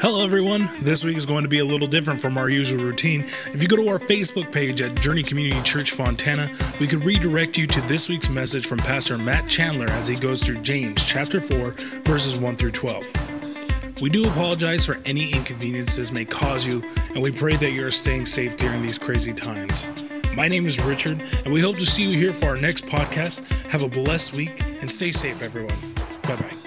Hello, everyone. This week is going to be a little different from our usual routine. If you go to our Facebook page at Journey Community Church Fontana, we could redirect you to this week's message from Pastor Matt Chandler as he goes through James chapter 4, verses 1 through 12. We do apologize for any inconveniences may cause you, and we pray that you are staying safe during these crazy times. My name is Richard, and we hope to see you here for our next podcast. Have a blessed week and stay safe, everyone. Bye bye.